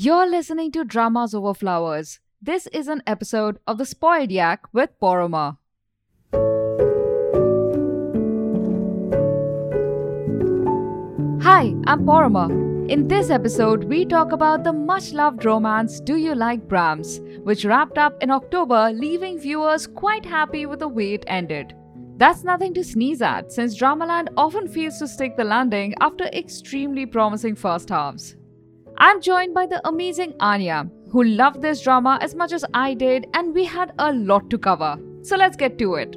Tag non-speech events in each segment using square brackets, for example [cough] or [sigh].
You're listening to Dramas Over Flowers. This is an episode of The Spoiled Yak with Poroma. Hi, I'm Poroma. In this episode, we talk about the much loved romance Do You Like Brahms, which wrapped up in October, leaving viewers quite happy with the way it ended. That's nothing to sneeze at, since Dramaland often fails to stick the landing after extremely promising first halves. I'm joined by the amazing Anya, who loved this drama as much as I did, and we had a lot to cover. So let's get to it.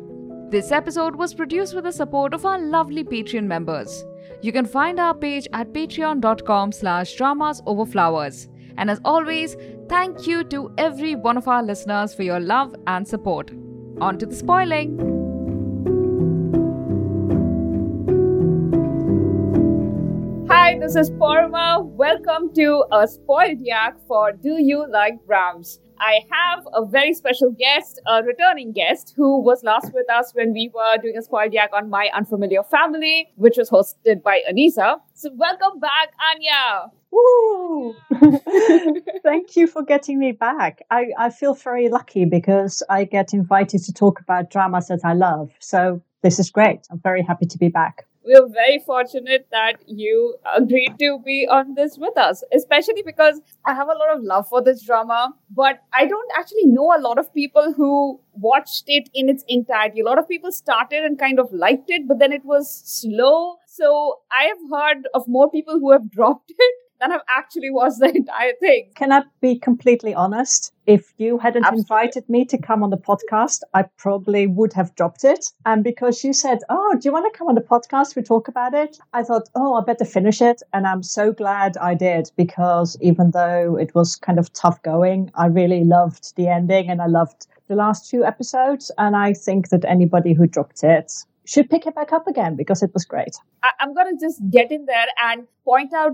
This episode was produced with the support of our lovely Patreon members. You can find our page at patreon.com slash dramas over flowers. And as always, thank you to every one of our listeners for your love and support. On to the spoiling. Hi, this is Poroma. Welcome to a spoiled yak for Do You Like Brahms? I have a very special guest, a returning guest, who was last with us when we were doing a spoiled yak on My Unfamiliar Family, which was hosted by Anisa. So, welcome back, Anya. Woo! [laughs] Thank you for getting me back. I, I feel very lucky because I get invited to talk about dramas that I love. So, this is great. I'm very happy to be back we're very fortunate that you agreed to be on this with us, especially because I have a lot of love for this drama, but I don't actually know a lot of people who watched it in its entirety. A lot of people started and kind of liked it, but then it was slow. So I have heard of more people who have [laughs] dropped it than have actually watched the [laughs] entire thing. Can I be completely honest? If you hadn't Absolutely. invited me to come on the podcast, I probably would have dropped it. And because you said, Oh, do you want to come on the podcast? We talk about it. I thought, Oh, I better finish it. And I'm so glad I did because even though it was kind of tough going, I really loved the ending and I loved the last two episodes. And I think that anybody who dropped it should pick it back up again because it was great. I- am going to just get in there and point out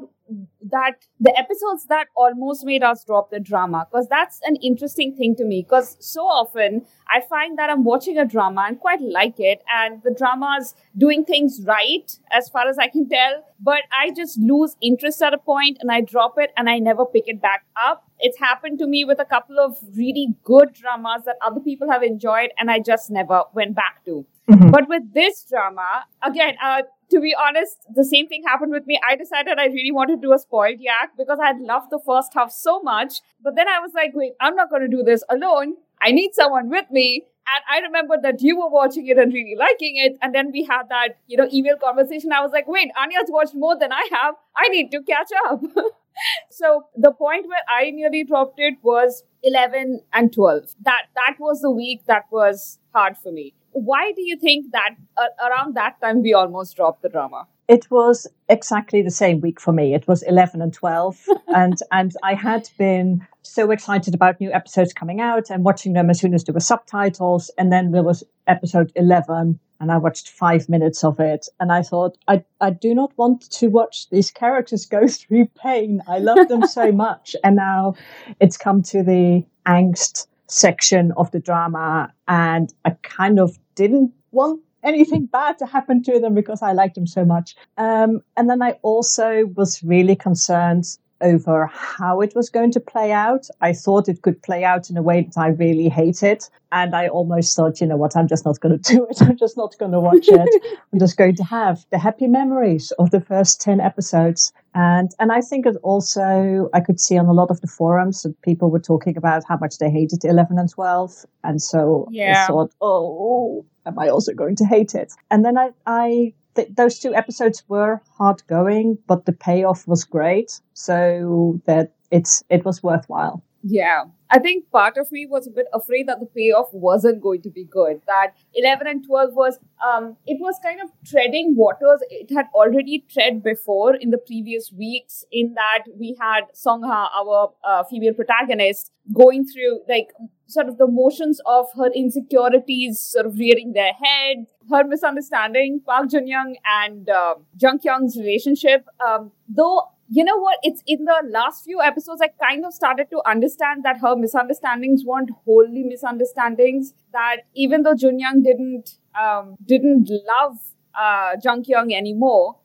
that the episodes that almost made us drop the drama, because that's an interesting thing to me. Because so often I find that I'm watching a drama and quite like it, and the drama's doing things right as far as I can tell, but I just lose interest at a point and I drop it and I never pick it back up. It's happened to me with a couple of really good dramas that other people have enjoyed, and I just never went back to. Mm-hmm. But with this drama, again, uh, to be honest, the same thing happened with me. I decided I really wanted to do a spoiled yak because I had loved the first half so much. But then I was like, wait, I'm not going to do this alone. I need someone with me. And I remember that you were watching it and really liking it. And then we had that, you know, email conversation. I was like, wait, Anya's watched more than I have. I need to catch up. [laughs] so the point where I nearly dropped it was 11 and 12. That, that was the week that was hard for me why do you think that uh, around that time we almost dropped the drama? It was exactly the same week for me. It was 11 and 12. [laughs] and, and I had been so excited about new episodes coming out and watching them as soon as there were subtitles. And then there was episode 11 and I watched five minutes of it. And I thought, I, I do not want to watch these characters go [laughs] through pain. I love them so [laughs] much. And now it's come to the angst section of the drama and I kind of didn't want anything [laughs] bad to happen to them because I liked them so much. Um, and then I also was really concerned over how it was going to play out. I thought it could play out in a way that I really hated. And I almost thought, you know what, I'm just not going [laughs] to do it. I'm just not going to watch it. [laughs] I'm just going to have the happy memories of the first 10 episodes. And, and I think it also, I could see on a lot of the forums that people were talking about how much they hated 11 and 12. And so yeah. I thought, oh, am I also going to hate it? And then I, I th- those two episodes were hard going, but the payoff was great. So that it's it was worthwhile. Yeah. I think part of me was a bit afraid that the payoff wasn't going to be good. That 11 and 12 was, um, it was kind of treading waters it had already tread before in the previous weeks, in that we had Songha, our uh, female protagonist, going through like sort of the motions of her insecurities sort of rearing their head, her misunderstanding Park Jun Young and uh, Jung Kyung's relationship. Um, though you know what? It's in the last few episodes, I kind of started to understand that her misunderstandings weren't wholly misunderstandings. That even though Junyoung didn't um, didn't love uh, Jung Kyung anymore,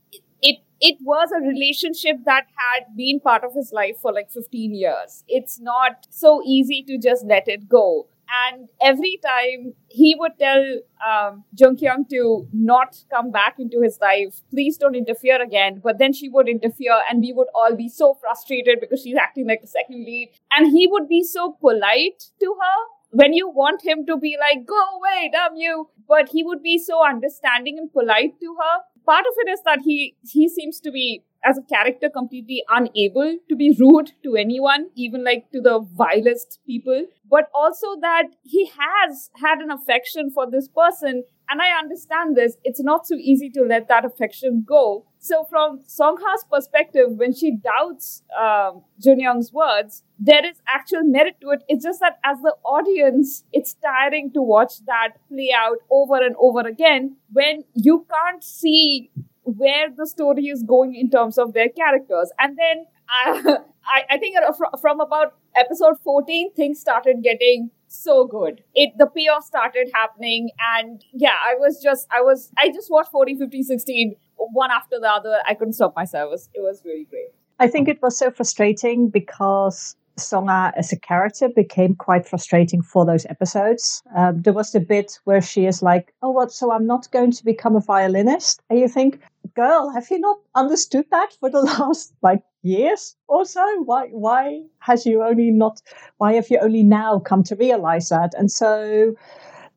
it was a relationship that had been part of his life for like 15 years. It's not so easy to just let it go. And every time he would tell um, Jung Kyung to not come back into his life, please don't interfere again. But then she would interfere, and we would all be so frustrated because she's acting like a second lead. And he would be so polite to her when you want him to be like, go away, damn you. But he would be so understanding and polite to her. Part of it is that he, he seems to be as a character completely unable to be rude to anyone, even like to the vilest people, but also that he has had an affection for this person. And I understand this. It's not so easy to let that affection go. So from Songha's perspective, when she doubts um, Junyoung's words, there is actual merit to it. It's just that as the audience, it's tiring to watch that play out over and over again when you can't see where the story is going in terms of their characters. And then uh, [laughs] I, I think from about episode 14, things started getting so good. It the payoff started happening, and yeah, I was just I was I just watched 40, 50, 16 one after the other. I couldn't stop myself. It was, it was really great. I think it was so frustrating because Songa as a character became quite frustrating for those episodes. Um, there was the bit where she is like, "Oh, what? So I'm not going to become a violinist?" And you think, "Girl, have you not understood that for the [laughs] last like years or so? Why? Why has you only not? Why have you only now come to realize that?" And so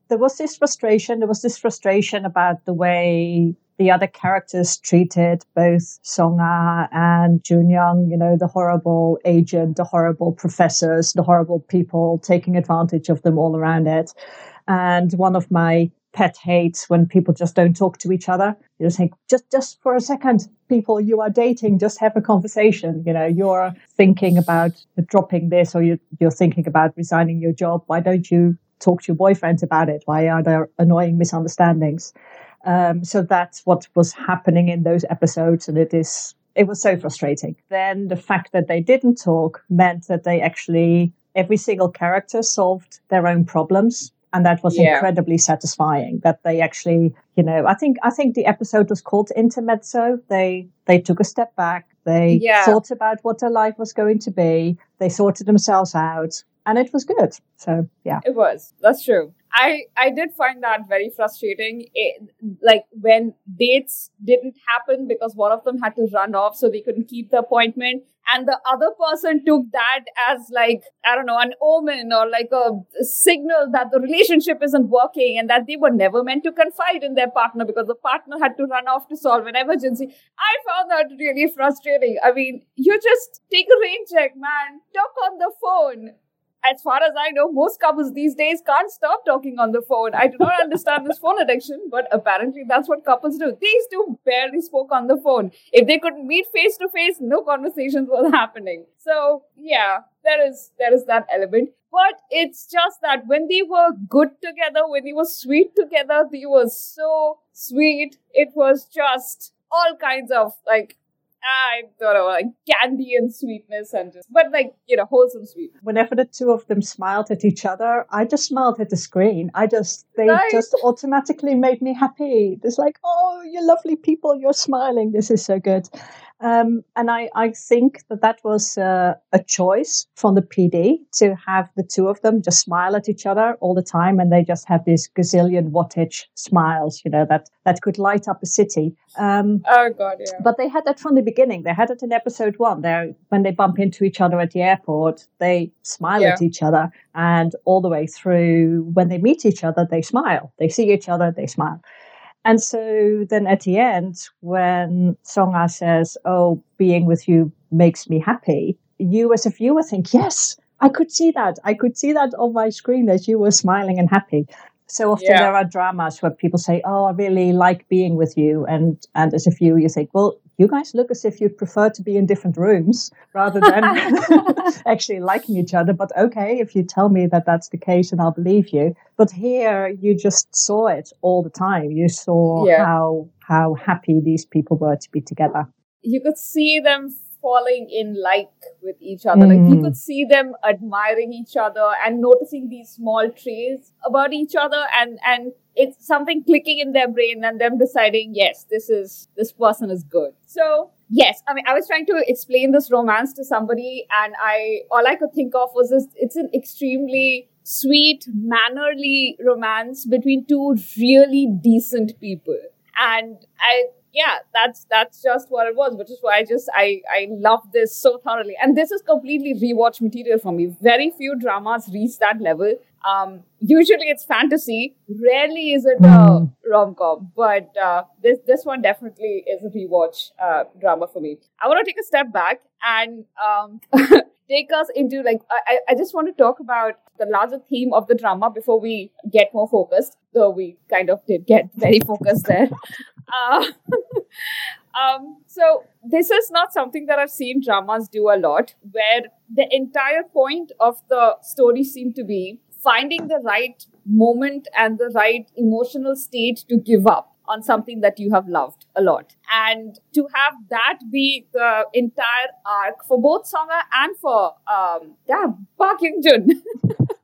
there was this frustration. There was this frustration about the way the other characters treated both Songa and Junyoung, you know, the horrible agent, the horrible professors, the horrible people taking advantage of them all around it. And one of my pet hates when people just don't talk to each other. You just think, just just for a second, people you are dating, just have a conversation. You know, you're thinking about dropping this or you, you're thinking about resigning your job. Why don't you talk to your boyfriend about it? Why are there annoying misunderstandings? Um, so that's what was happening in those episodes, and it is it was so frustrating. Then the fact that they didn't talk meant that they actually every single character solved their own problems and that was yeah. incredibly satisfying that they actually you know i think i think the episode was called intermezzo. They they took a step back. They yeah. thought about what their life was going to be. They sorted themselves out and it was good. So yeah. It was. That's true I I did find that very frustrating. It, like when dates didn't happen because one of them had to run off, so they couldn't keep the appointment, and the other person took that as like I don't know an omen or like a, signal that the relationship isn't working and that they were never meant to confide in their partner because the partner had to run off to solve an emergency. I found that really frustrating. I mean, you just take a rain check, man. Talk on the phone as far as I know, most couples these days can't stop talking on the phone. I do not [laughs] understand this phone addiction, but apparently that's what couples do. These two barely spoke on the phone. If they could meet face to face, no conversations were happening. So yeah, there is there is that element. But it's just that when they were good together, when they were sweet together, they were so sweet. It was just all kinds of like I don't know, like candy and sweetness and just, but like, you know, wholesome sweetness. Whenever the two of them smiled at each other, I just smiled at the screen. I just, they right. just automatically made me happy. It's like, oh, you lovely people, you're smiling. This is so good. Um, and I, I think that that was uh, a choice from the PD to have the two of them just smile at each other all the time, and they just have these gazillion wattage smiles, you know, that that could light up a city. Um, oh God, yeah. But they had that from the beginning. They had it in episode one. There, when they bump into each other at the airport, they smile yeah. at each other, and all the way through when they meet each other, they smile. They see each other, they smile. And so then at the end, when Songa says, Oh, being with you makes me happy, you as a viewer think, Yes, I could see that. I could see that on my screen that you were smiling and happy. So often yeah. there are dramas where people say, "Oh, I really like being with you," and and as a viewer, you think, "Well, you guys look as if you'd prefer to be in different rooms [laughs] rather than [laughs] actually liking each other. But okay, if you tell me that that's the case, and I'll believe you. But here, you just saw it all the time. You saw yeah. how how happy these people were to be together. You could see them falling in like with each other. Mm. Like you hmm. could see them admiring each other and noticing these small traits about each other and and it's something clicking in their brain and them deciding, yes, this is this person is good. So yes, I mean I was trying to explain this romance to somebody and I all I could think of was this it's an extremely sweet, mannerly romance between two really decent people. And I yeah, that's that's just what it was, which is why I just I I love this so thoroughly. And this is completely rewatch material for me. Very few dramas reach that level. Um, usually it's fantasy. Rarely is it a mm. rom com, but uh, this this one definitely is a rewatch uh, drama for me. I want to take a step back and um, [laughs] take us into like I, I just want to talk about the larger theme of the drama before we get more focused though we kind of did get very focused there uh, [laughs] um, so this is not something that i've seen dramas do a lot where the entire point of the story seemed to be finding the right moment and the right emotional state to give up on something that you have loved a lot. And to have that be the entire arc for both Songa and for um yeah, Park Youngjun. [laughs]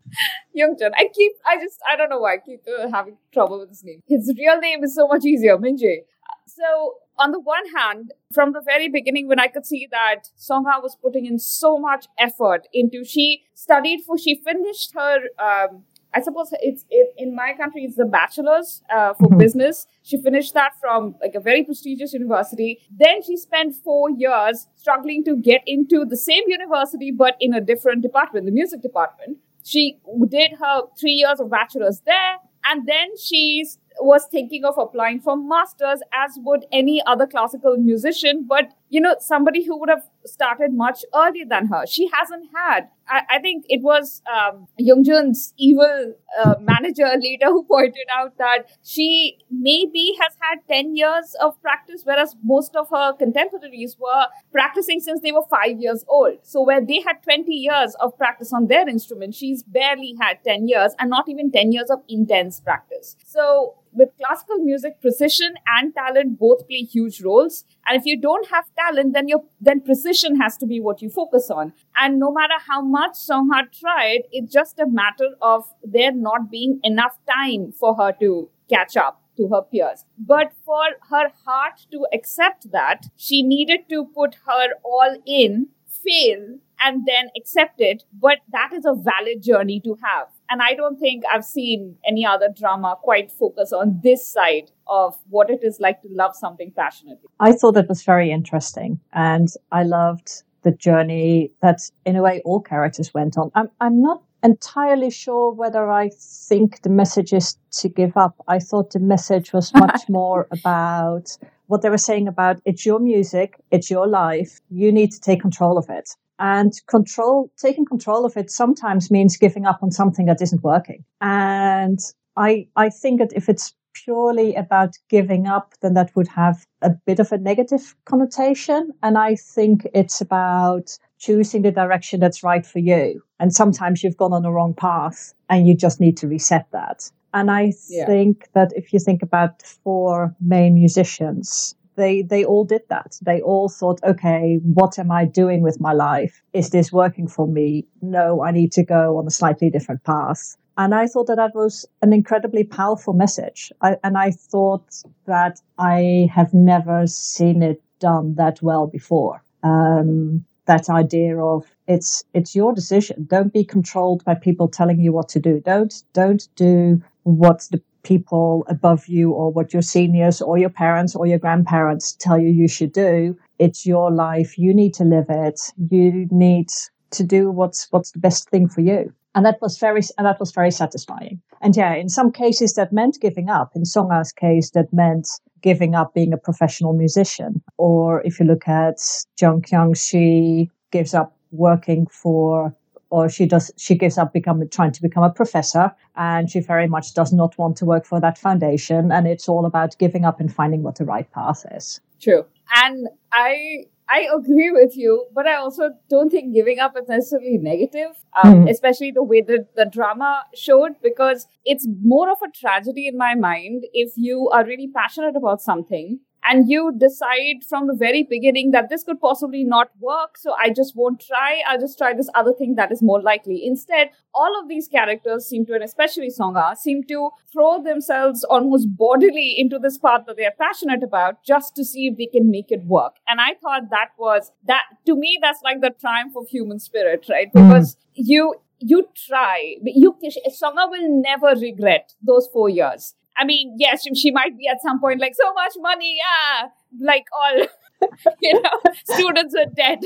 Youngjun. I keep I just I don't know why I keep uh, having trouble with his name. His real name is so much easier, Min-jae. So on the one hand, from the very beginning, when I could see that Songha was putting in so much effort into, she studied for, she finished her um, I suppose it's it, in my country it's the bachelor's uh, for mm-hmm. business. She finished that from like a very prestigious university. Then she spent four years struggling to get into the same university but in a different department, the music department. She did her three years of bachelor's there, and then she's was thinking of applying for masters as would any other classical musician but you know somebody who would have started much earlier than her. She hasn't had i, I think it was um, youngjun's evil uh, manager [laughs] later who pointed out that she maybe has had 10 years of practice whereas most of her contemporaries were practicing since they were 5 years old. So where they had 20 years of practice on their instrument she's barely had 10 years and not even 10 years of intense practice. So with classical music, precision and talent both play huge roles. And if you don't have talent, then your then precision has to be what you focus on. And no matter how much Songha tried, it's just a matter of there not being enough time for her to catch up to her peers. But for her heart to accept that, she needed to put her all in, fail, and then accept it. But that is a valid journey to have. And I don't think I've seen any other drama quite focus on this side of what it is like to love something passionately. I thought it was very interesting. And I loved the journey that, in a way, all characters went on. I'm, I'm not entirely sure whether I think the message is to give up. I thought the message was [laughs] much more about what they were saying about it's your music, it's your life, you need to take control of it. And control, taking control of it sometimes means giving up on something that isn't working. And I, I think that if it's purely about giving up, then that would have a bit of a negative connotation. And I think it's about choosing the direction that's right for you. And sometimes you've gone on the wrong path and you just need to reset that. And I yeah. think that if you think about four main musicians, they they all did that. They all thought, okay, what am I doing with my life? Is this working for me? No, I need to go on a slightly different path. And I thought that that was an incredibly powerful message. I, and I thought that I have never seen it done that well before. Um, that idea of it's it's your decision. Don't be controlled by people telling you what to do. Don't don't do what the people above you or what your seniors or your parents or your grandparents tell you you should do. It's your life. You need to live it. You need to do what's what's the best thing for you. And that was very and that was very satisfying. And yeah, in some cases that meant giving up. In Songa's case, that meant giving up being a professional musician. Or if you look at Jung Kyung, she gives up working for or she does she gives up becoming trying to become a professor and she very much does not want to work for that foundation and it's all about giving up and finding what the right path is true and i I agree with you, but I also don't think giving up is necessarily negative, um, mm. especially the way that the drama showed, because it's more of a tragedy in my mind if you are really passionate about something and you decide from the very beginning that this could possibly not work, so I just won't try. I'll just try this other thing that is more likely. Instead, all of these characters seem to, and especially Songa, seem to throw themselves almost bodily into this path that they are passionate about just to see if they can make it work. And I thought that was that to me, that's like the triumph of human spirit, right? Mm. Because you you try. You Songa will never regret those four years. I mean, yes, she might be at some point like so much money, yeah, like all [laughs] you know, students are dead.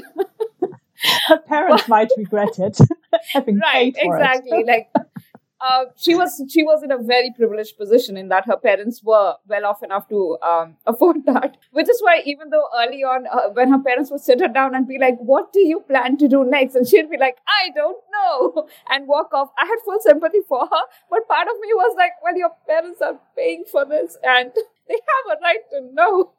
Her parents [laughs] might regret it, [laughs] having right, paid for exactly. it. like uh, she was she was in a very privileged position in that her parents were well off enough to um, [laughs] afford that. Which is why even though early on uh, when her parents would sit her down and be like what do you plan to do next? And she'd be like i don't know [laughs] and walk off. I had full sympathy for her but part of me was like well your parents are paying for this and [laughs] they have a right to know.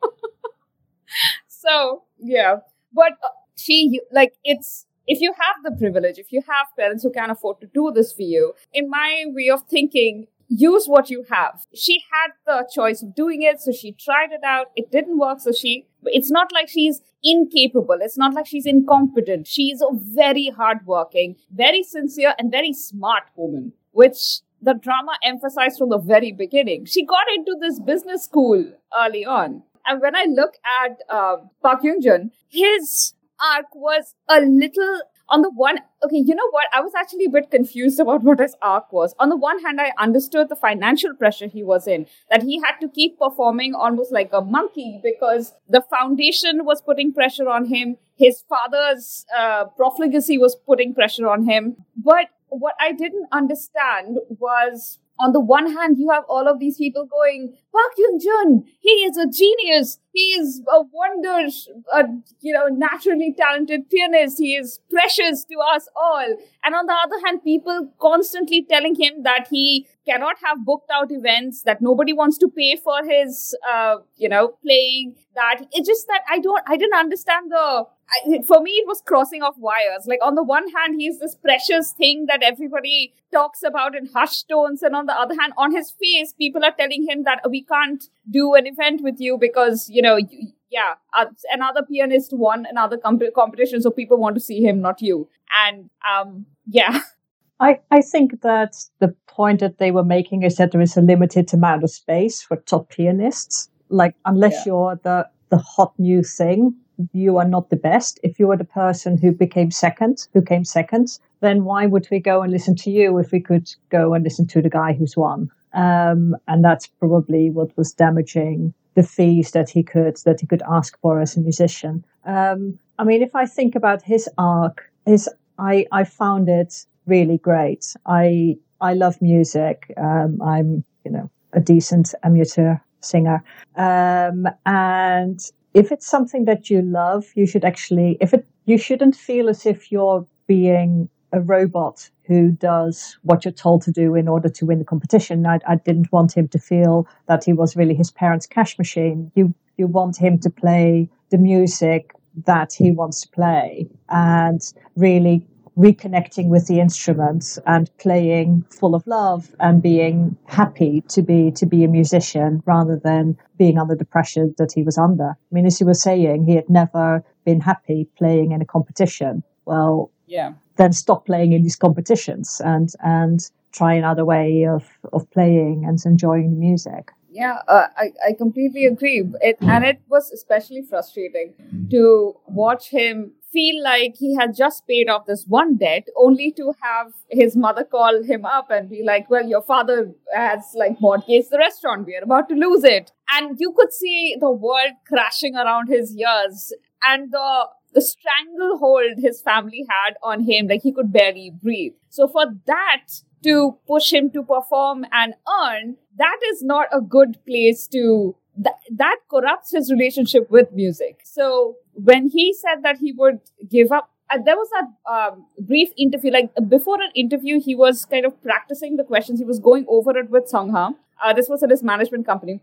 So yeah. But uh, she like it's if you have the privilege, if you have parents who can afford to do this for you, in my way of thinking, use what you have. She had the choice of doing it, so she tried it out. It didn't work, so she, it's not like she's incapable. It's not like she's incompetent. She's a very hardworking, very sincere, and very smart woman, which the drama emphasized from the very beginning. She got into this business school early on. And when I look at uh, Park Yoon Jun, his arc was a little on the one okay you know what? I was actually a bit confused about what his arc was. On the one hand i understood the financial pressure he was in that he had to keep performing almost like a monkey because the foundation was putting pressure on him. His father's uh, profligacy was putting pressure on him. But what i didn't understand was on the one hand, you have all of these people going, Park Yoon Jun, he is a genius. He is a wonder, a, you know, naturally talented pianist. He is precious to us all. And on the other hand, people constantly telling him that he cannot have booked out events, that nobody wants to pay for his, uh, you know, playing, that it's just that I don't, I didn't understand the, I, for me, it was crossing off wires. Like, on the one hand, he's this precious thing that everybody talks about in hushed tones. And on the other hand, on his face, people are telling him that we can't do an event with you because, you know, you, yeah, uh, another pianist won another comp- competition. So people want to see him, not you. And, um, yeah. [laughs] I, I think that the point that they were making is that there is a limited amount of space for top pianists. Like, unless yeah. you're the, the hot new thing, you are not the best. If you are the person who became second, who came second, then why would we go and listen to you if we could go and listen to the guy who's won? Um, and that's probably what was damaging the fees that he could that he could ask for as a musician. Um, I mean, if I think about his arc, his I I found it really great. I I love music. Um, I'm you know a decent amateur singer, um, and if it's something that you love, you should actually, if it, you shouldn't feel as if you're being a robot who does what you're told to do in order to win the competition. I, I didn't want him to feel that he was really his parents' cash machine. You, you want him to play the music that he wants to play and really reconnecting with the instruments and playing full of love and being happy to be to be a musician rather than being under the pressure that he was under. I mean, as you were saying, he had never been happy playing in a competition. Well, yeah. Then stop playing in these competitions and and try another way of of playing and enjoying the music. Yeah, uh, I, I completely agree. It, and it was especially frustrating to watch him feel like he had just paid off this one debt only to have his mother call him up and be like well your father has like mortgaged the restaurant we are about to lose it and you could see the world crashing around his ears and the the stranglehold his family had on him like he could barely breathe so for that to push him to perform and earn that is not a good place to that, that corrupts his relationship with music. So when he said that he would give up, uh, there was a um, brief interview. Like before an interview, he was kind of practicing the questions. He was going over it with Songha. Uh, this was at his management company.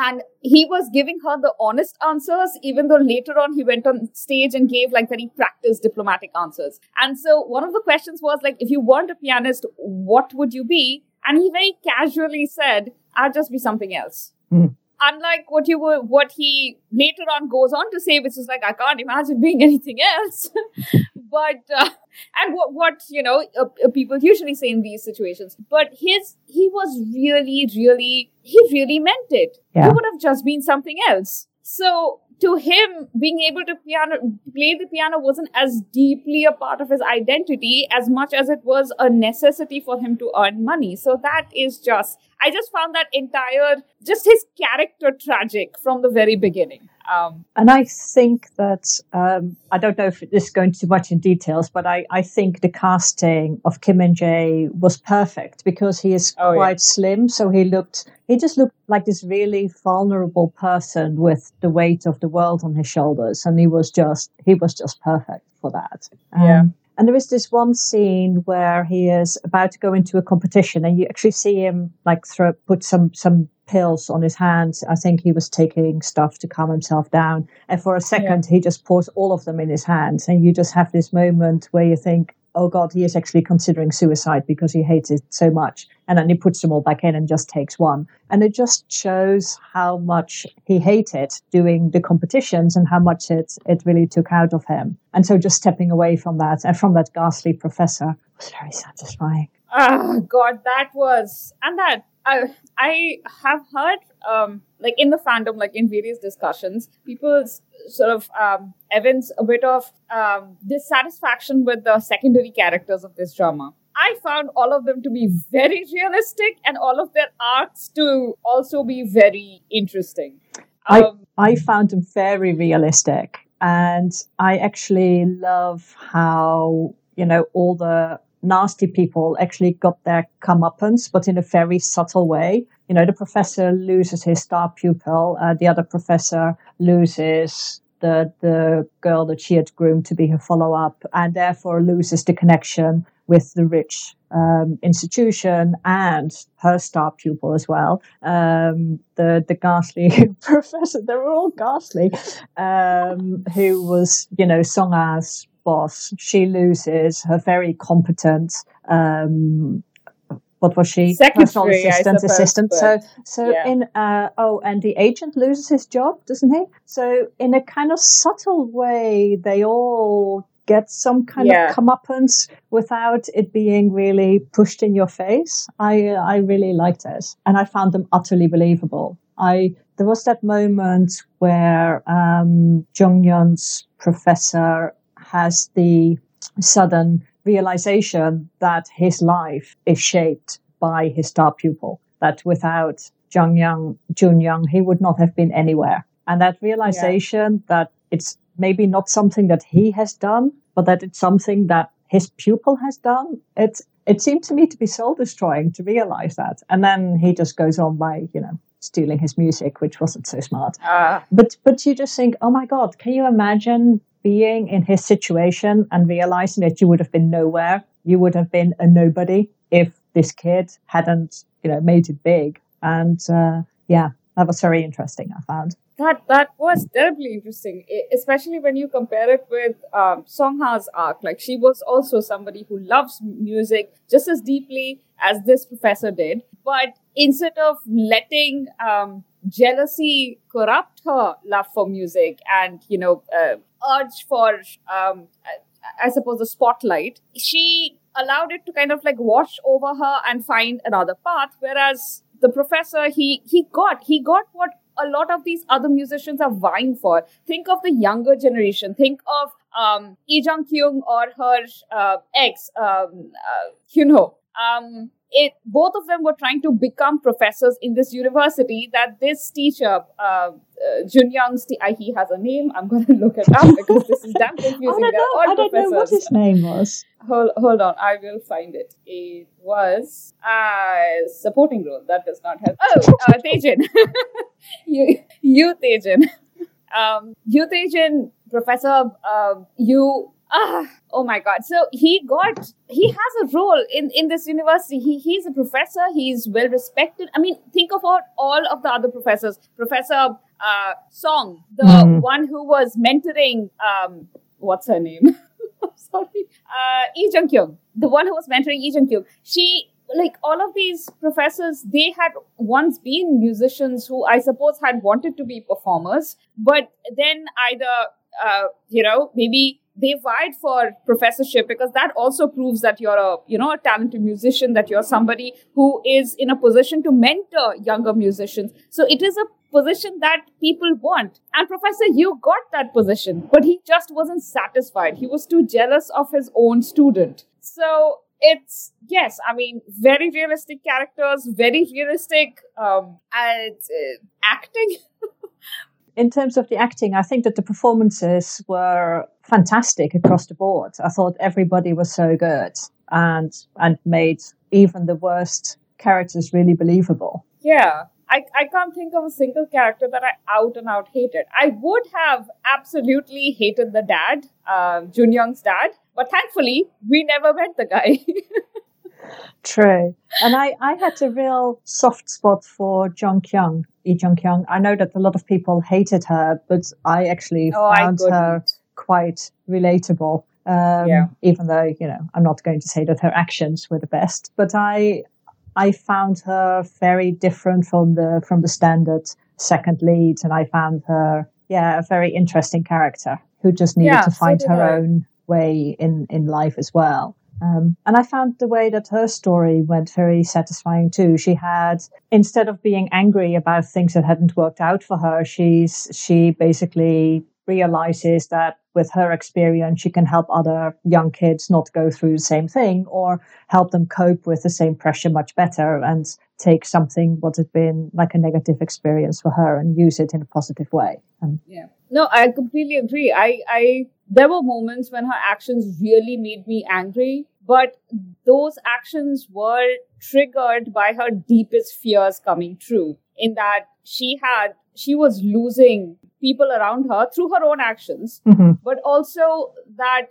And he was giving her the honest answers, even though later on he went on stage and gave like very practiced diplomatic answers. And so one of the questions was like, if you weren't a pianist, what would you be? And he very casually said, I'd just be something else. Mm. Unlike what you were, what he later on goes on to say, which is like, I can't imagine being [laughs] anything else. [laughs] but uh, and what what you know uh, uh, people usually say in these situations. But his he was really, really, he really meant it. Yeah. He would have just been something else. So to him, being able to piano play the piano wasn't as deeply a part of his identity as much as it was a necessity for him to earn money. So that is just I just found that entire just his character tragic from the very beginning. Um, and I think that um, I don't know if this is going too much in details, but I, I think the casting of Kim Min Jae was perfect because he is Oh, yeah. quite slim, so he looked he just looked like this really vulnerable person with the weight of the world on his shoulders, and he was just he was just perfect for that. Yeah. And there is this one scene where he is about to go into a competition, and you actually see him like throw put some some pills on his hands. I think he was taking stuff to calm himself down, and for a second he just pours all of them in his hands, and you just have this moment where you think, "Oh God, he is actually considering suicide because he hates it so much." And then he puts them all back in and just takes one, and it just shows how much he hated doing the competitions and how much it it really took out of him. And so just stepping away from that and from that ghastly professor was very satisfying. Ah, God, that was and that I I have heard um like in the fandom, like in various discussions, people sort of um evince a bit of um dissatisfaction with the secondary characters of this drama. I found all of them to be very realistic and all of their arcs to also be very interesting. I- Um, I found them very realistic. And I actually love how, you know, all the nasty people actually got their comeuppance, but in a very subtle way. You know, the professor loses his star pupil, uh, the other professor loses the, the girl that she had groomed to be her follow up, and therefore loses the connection with the rich um, institution and her star pupil as well. Um, the the ghastly [laughs] professor, they were all ghastly, um, who was you know Songa's boss. She loses her very competent. Um, what was she? Secretary, assistant, suppose, assistant. So, so yeah. in uh, oh, and the agent loses his job, doesn't he? So, in a kind of subtle way, they all get some kind Yeah. of comeuppance without it being really pushed in your face. I I really liked it, and I found them utterly believable. I there was that moment where um, Jung Yun's professor has the sudden realization that his life is shaped by his star pupil. That without Jung Young, Jun Young, he would not have been anywhere. And that realization that it's maybe not something that he has done, but that it's something that his pupil has done. It it seemed to me to be soul destroying to realize that. And then he just goes on by, you know, stealing his music, which wasn't so smart. ah, But but you just think, oh my God, can you imagine being in his situation and realizing that you would have been nowhere? You would have been a nobody if this kid hadn't, you know, made it big. And uh, yeah, that was very interesting. I found. That that was terribly interesting, especially when you compare it with um, Songha's arc. Like she was also somebody who loves music just as deeply as this professor did, but instead of letting um, jealousy corrupt her love for music and you know uh, urge for um, I, suppose the spotlight, she allowed it to kind of like wash over her and find another path. Whereas the professor, he he got he got what a lot of these other musicians are vying for. Think of the younger generation. Think of um, Lee Jung Kyung or her uh, ex, um, uh, Hyun Ho. Um, it both of them were trying to become professors in this university that this teacher, uh, uh, Jun Young's, te- uh, he has a name. I'm going to look it up because this is damn confusing. [laughs] I don't know. I don't know what his name was. Hold, hold on, I will find it. It was uh, supporting role. That does not help. Oh, uh, [laughs] Tejin. [laughs] Yoo, Yoo Tejin. Um, Yoo Tejin, Professor, um, Yoo. Ah, oh my God! So he got, he has a role in in this university. He he's a professor. He's well respected. I mean, think about all of the other professors. Professor uh, Song, the Mhm. one who was mentoring. Um, what's her name? [laughs] I'm sorry. Uh, Lee Jung Kyung, the one who was mentoring Lee Jung Kyung, she like all of these professors, they had once been musicians who I suppose had wanted to be performers, but then either, uh, you know, maybe they vied for professorship because that also proves that you're a you know a talented musician that you're somebody who is in a position to mentor younger musicians. So it is a position that people want. And professor Yoo got that position but he just wasn't satisfied. He was too jealous of his own student. So it's yes i mean very realistic characters very realistic um uh, acting [laughs] in terms of the acting, I think that the performances were fantastic across the board. I thought everybody was so good and and made even the worst characters really believable. Yeah. I, I can't think of a single character that I out and out hated. I would have absolutely hated the dad, uh, Jun Young's dad, but thankfully we never met the guy. [laughs] True. And I, I had a real soft spot for Jung Kyung, Lee Jung Kyung. I know that a lot of people hated her, but I actually oh, found I her quite relatable. Um, yeah. Even though, you know, I'm not going to say that her actions were the best, but I, I found her very different from the, from the standard second lead. And I found her, yeah, a very interesting character who just needed yeah, to find so her I. own way in, in life as well. Um, and I found the way that her story went very satisfying too. She had, instead of being angry about things that hadn't worked out for her, she's, she basically realizes that with her experience, she can help other young kids not go through the same thing or help them cope with the same pressure much better and take something what has been like a negative experience for her and use it in a positive way. Um, yeah. No, I completely agree. I, I there were moments when her actions really made me angry, but those actions were triggered by her deepest fears coming true. In that she had, she was losing people around her through her own actions, mm-hmm. but also that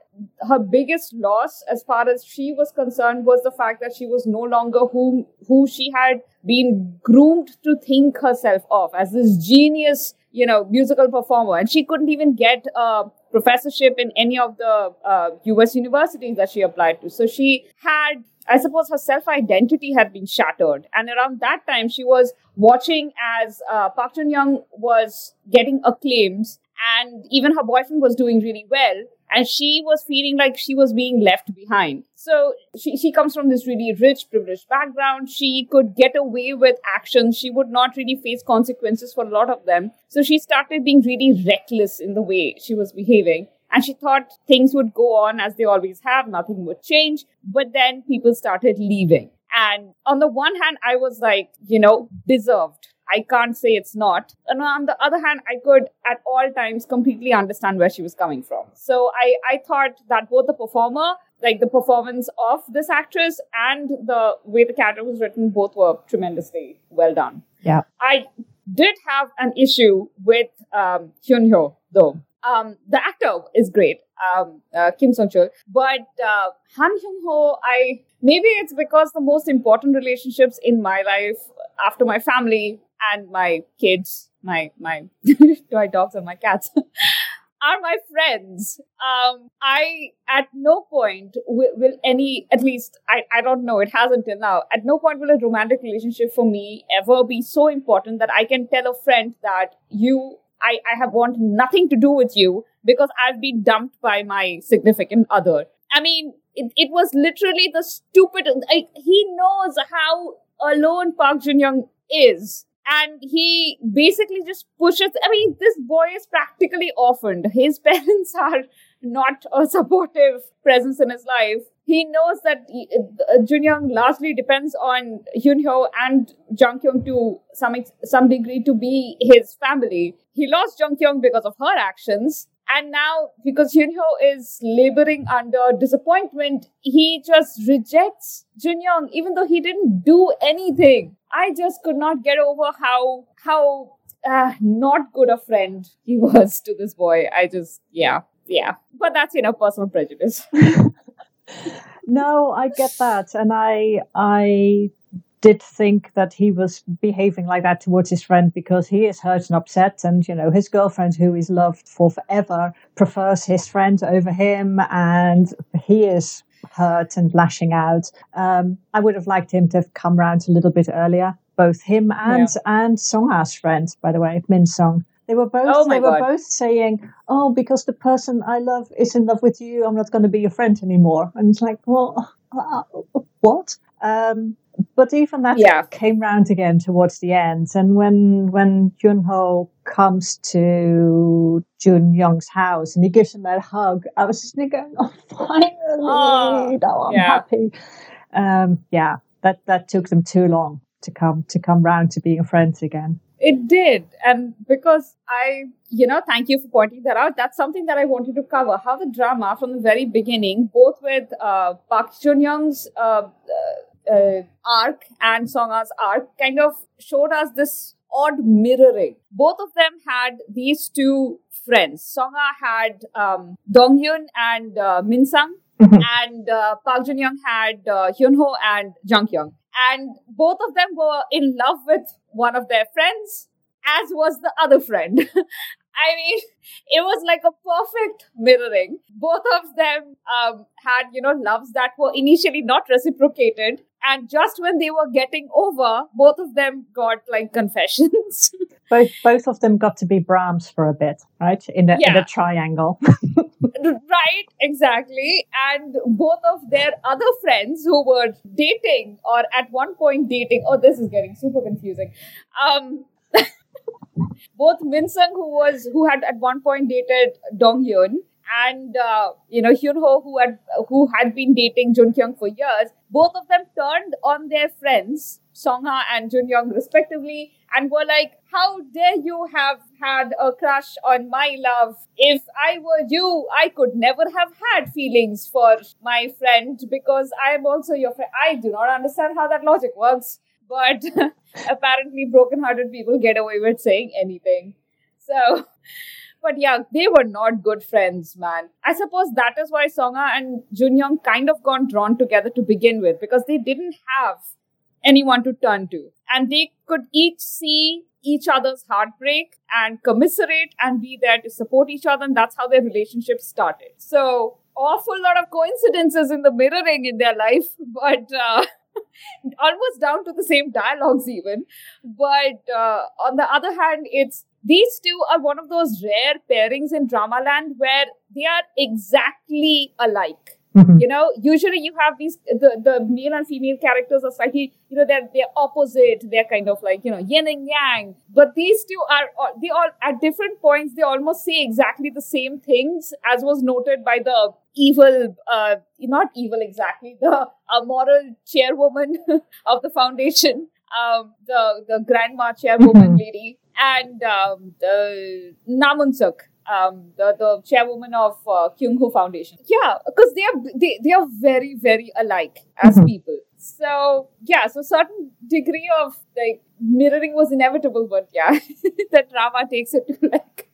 her biggest loss, as far as she was concerned, was the fact that she was no longer who who she had been groomed to think herself of as this genius, you know, musical performer, and she couldn't even get a professorship in any of the uh, U.S. universities that she applied to. So she had I suppose her self identity had been shattered. And around that time, she was watching as uh, Park Jun Young was getting acclaims, and even her boyfriend was doing really well. And she was feeling like she was being left behind. So she, she comes from this really rich, privileged background. She could get away with actions. She would not really face consequences for a lot of them. So she started being really reckless in the way she was behaving. And she thought things would go on as they always have, nothing would change. But then people started leaving. And on the one hand, I was like, you know, deserved. I can't say it's not. And on the other hand, I could at all times completely understand where she was coming from. So I, I thought that both the performer, like the performance of this actress and the way the character was written, both were tremendously well done. Yeah. I did have an issue with um, Hyun Hyo, though. Um, the actor is great, um, uh, Kim Sung Chul, but uh, Han Hyung Ho, I maybe it's because the most important relationships in my life after my family and my kids, my my [laughs] my dogs and my cats. [laughs] are my friends. Um, I at no point will, will, any, at least I, I don't know, it hasn't till now. At no point will a romantic relationship for me ever be so important that I can tell a friend that you I, I have want nothing to do with you because I've been dumped by my significant other. I mean, it, it was literally the stupid. I, he knows how alone Park Jun Young is. And he basically just pushes. I mean, this boy is practically orphaned. His [laughs] parents are not a supportive presence in his life. He knows that uh, Jun Young largely depends on Hyun Hyo and Jung Kyung to some some degree to be his family. He lost Jung Kyung because of her actions, and now because Hyun is laboring under disappointment, he just rejects Jun Young, even though he didn't do anything. I just could not get over how how uh, not good a friend he [laughs] was to this boy. I just yeah yeah, but that's you know personal prejudice. [laughs] no, I get that, and I I did think that he was behaving like that towards his friend because he is hurt and upset and you know his girlfriend who he's loved for forever prefers his friend over him and he is hurt and lashing out. Um, I would have liked him to have come round a little bit earlier. Both him and yeah. and Songha's friend, by the way, Min song They were both oh they were both saying, "Oh, because the person I love is in love with you, I'm not going to be your friend anymore." And it's like, well, uh, what? Um, but even that yeah. came round again towards the end. And when when Junho comes to Jun Young's house and he gives him that hug, I was just thinking, [laughs] "Oh, finally! Oh, now I'm yeah. happy." Um, yeah, that that took them too long to come to come round to being friends again. It did. And because I, you know, thank you for pointing that out. That's something that I wanted to cover. How the drama from the very beginning, both with uh, Park Jun Young's uh, uh, uh, arc and Song Ha's arc, kind of showed us this odd mirroring. Both of them had these two friends. Song Ha had um, Dong Hyun and uh, Min Sung. Mm-hmm. and uh, Park Jun Young had uh, Hyun Ho and Jung Kyung and both of them were in love with one of their friends, as was the other friend. [laughs] I mean, it was like a perfect mirroring. Both of them um, had, you know, loves that were initially not reciprocated. And just when they were getting over, both of them got like confessions. [laughs] both both of them got to be Brahms for a bit, right? In a, yeah. in a triangle. [laughs] [laughs] right, exactly. And both of their other friends who were dating or at one point dating, oh, this is getting super confusing. Um, [laughs] both Min who was who had at one point dated Dong Hyun, and uh, you know Hyun Ho, who had who had been dating Jung Kyung for years, both of them turned on their friends Song Ha and Jun Young respectively, and were like, "How dare you have had a crush on my love? If I were you, I could never have had feelings for my friend because I am also your friend." I do not understand how that logic works, but [laughs] apparently, broken-hearted people get away with saying anything. So but yeah, they were not good friends, man. I suppose that is why Song Ha and Junyoung kind of got drawn together to begin with because they didn't have anyone to turn to. And they could each see each other's heartbreak and commiserate and be there to support each other. And that's how their relationship started. So, awful lot of coincidences in the mirroring in their life, [laughs] but uh, [laughs] almost down to the same dialogues, even. But uh, on the other hand, it's these two are one of those rare pairings in Dramaland where they are exactly alike. Mm-hmm. You know, usually you have these the, the male and female characters are slightly, you know, they're they're opposite. They're kind of like, you know, yin and yang. But these two are they all at different points they almost say exactly the same things, as was noted by the evil uh not evil exactly, the uh, moral chairwoman [laughs] of the foundation. Um the the grandma chairwoman mm-hmm. lady and um, the Na Moon Sook, um, the, the chairwoman of uh, Kyung Ho Foundation. Yeah, because they are they, they are very very alike as mm-hmm. people. So yeah, so certain degree of like mirroring was inevitable, but yeah, [laughs] the drama takes it to like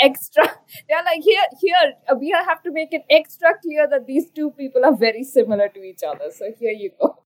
extra. They're like here here we have to make it extra clear that these two people are very similar to each other. So here you go.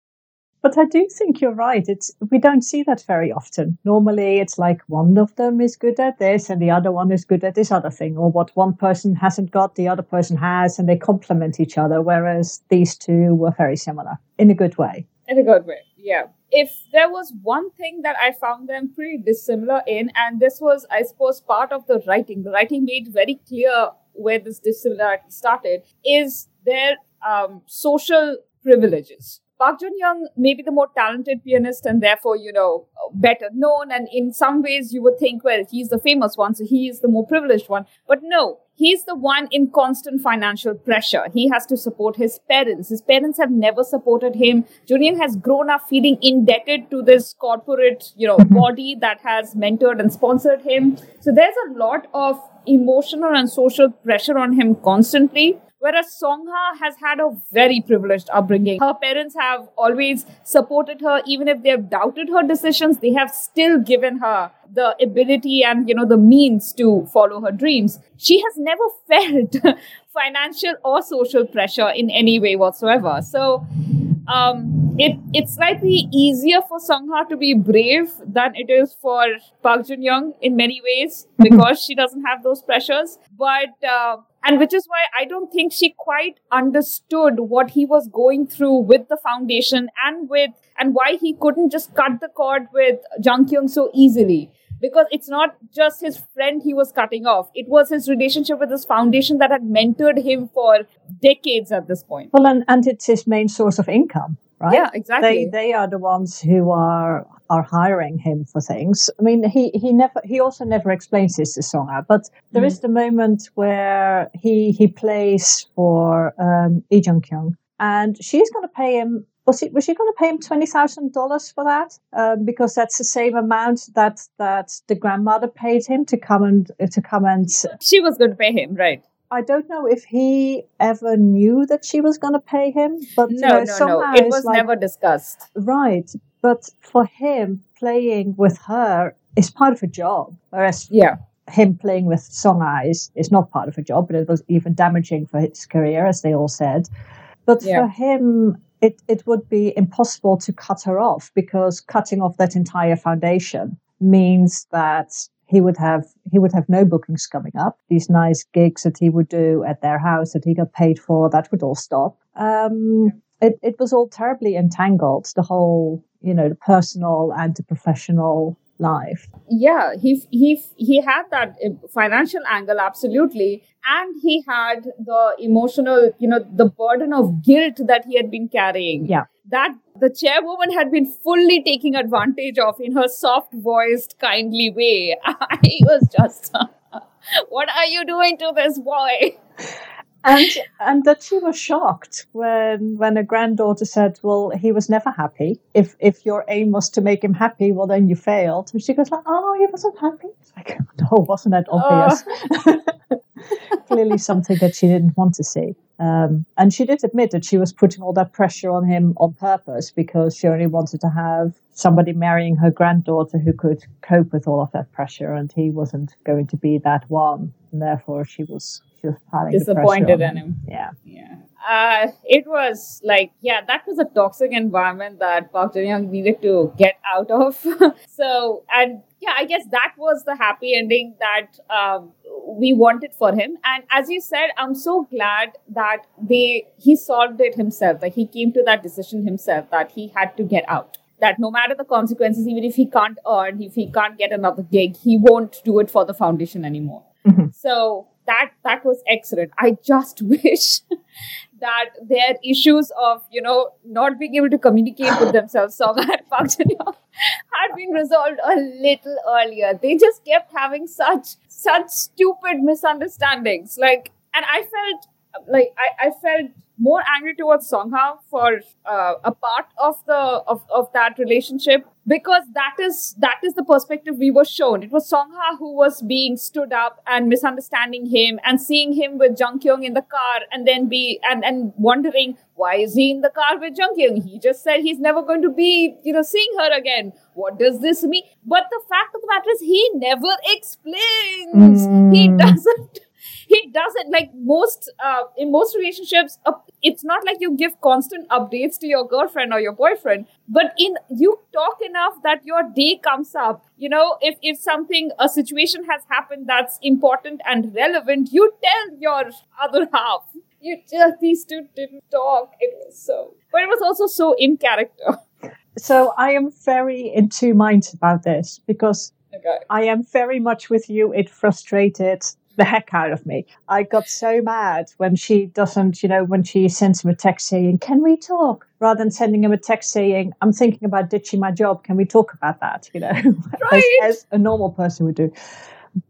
But I do think you're right. It's we don't see that very often. Normally, it's like one of them is good at this and the other one is good at this other thing, or what one person hasn't got, the other person has, and they complement each other. Whereas these two were very similar in a good way. In a good way, yeah. If there was one thing that I found them pretty dissimilar in, and this was, I suppose, part of the writing, the writing made very clear where this dissimilarity started, is their um, social privileges Park Jun Young may be the more talented pianist and therefore, you know, better known. And in some ways, you would think, well, he's the famous one, so he is the more privileged one. But no, he's the one in constant financial pressure. He has to support his parents. His parents have never supported him. Jun Young has grown up feeling indebted to this corporate, you know, mm-hmm. body that has mentored and sponsored him. So there's a lot of emotional and social pressure on him constantly. Whereas Songha has had a very privileged upbringing. Her parents have always supported her, even if they've doubted her decisions, they have still given her the ability and, you know, the means to follow her dreams. She has never [laughs] felt [laughs] financial or social pressure in any way whatsoever. So, um, it it's slightly easier for Sungha to be brave than it is for Park Jun Young in many ways [laughs] because she doesn't have those pressures. But uh, and which is why I don't think she quite understood what he was going through with the foundation and with and why he couldn't just cut the cord with Jung Kyung so easily because it's not just his friend he was cutting off. It was his relationship with his foundation that had mentored him for decades at this point. Well and, and it's his main source of income right? Yeah exactly. They they are the ones who are are hiring him for things. I mean he he never he also never explains this to songa but there mm. is the moment where he he plays for um Lee Jung Kyung and she's going to pay him was she was she going to pay him twenty thousand dollars for that? Um, because that's the same amount that that the grandmother paid him to come and to come and. She was going to pay him, right? I don't know if he ever knew that she was going to pay him, but no, you know, no, no, it was like, never discussed. Right, but for him, playing with her is part of a job, whereas yeah. Him playing with Song Eyes is not part of a job, but it was even damaging for his career, as they all said. But yeah. for him, it, it would be impossible to cut her off because cutting off that entire foundation means that he would have he would have no bookings coming up. These nice gigs that he would do at their house that he got paid for that would all stop. Um, it it was all terribly entangled. The whole you know the personal and the professional life. Yeah, he he he had that uh, financial angle absolutely, and he had the emotional, you know, the burden of guilt that he had been carrying. Yeah, that the chairwoman had been fully taking advantage of in her soft voiced, kindly way. [laughs] I was just, [laughs] what are you doing to this boy? [laughs] and and that she was shocked when when a granddaughter said, "Well, he was never happy. If if your aim was to make him happy, well, then you failed." And she goes like, "Oh, he wasn't happy." It's like, [laughs] no, wasn't that obvious? Oh. [laughs] Clearly, something that she didn't want to see. Um, and she did admit that she was putting all that pressure on him on purpose because she only wanted to have somebody marrying her granddaughter who could cope with all of that pressure, and he wasn't going to be that one. And therefore, she was she was piling disappointed in him. Yeah, yeah. Uh, it was like, yeah, that was a toxic environment that Park Jin Young needed to get out of. [laughs] so, and yeah, I guess that was the happy ending that um, we wanted for him. And as you said, I'm so glad that they he solved it himself. Like he came to that decision himself that he had to get out. That no matter the consequences, even if he can't earn, if he can't get another gig, he won't do it for the foundation anymore. Mm-hmm. So that that was excellent. I just [laughs] wish that their issues of you know not being able to communicate with themselves, Song and Park Jin had been resolved a little earlier. They just kept having such such stupid misunderstandings. Like, and I felt like I, I felt more angry towards Songha for uh, a part of the of, of that relationship because that is that is the perspective we were shown. It was Songha who was being stood up and misunderstanding him and seeing him with Jung Kyung in the car and then be and and wondering why is he in the car with Jung Kyung? He just said he's never going to be you know seeing her again. What does this mean? But the fact of the matter is he never explains. Mm. He doesn't he doesn't like most uh, in most relationships uh, it's not like you give constant updates to your girlfriend or your boyfriend but in you talk enough that your day comes up. You know if if something a situation has happened that's important and relevant you tell your other half. You just these two didn't talk. It was so but it was also so in character. So i am very in two minds about this because okay. i am very much with you. It frustrated the heck out of me. I got so mad when she doesn't, you know, when she sends him a text saying, Can we talk? Rather than sending him a text saying, I'm thinking about ditching my job. Can we talk about that? You know, [laughs] right. as, as a normal person would do.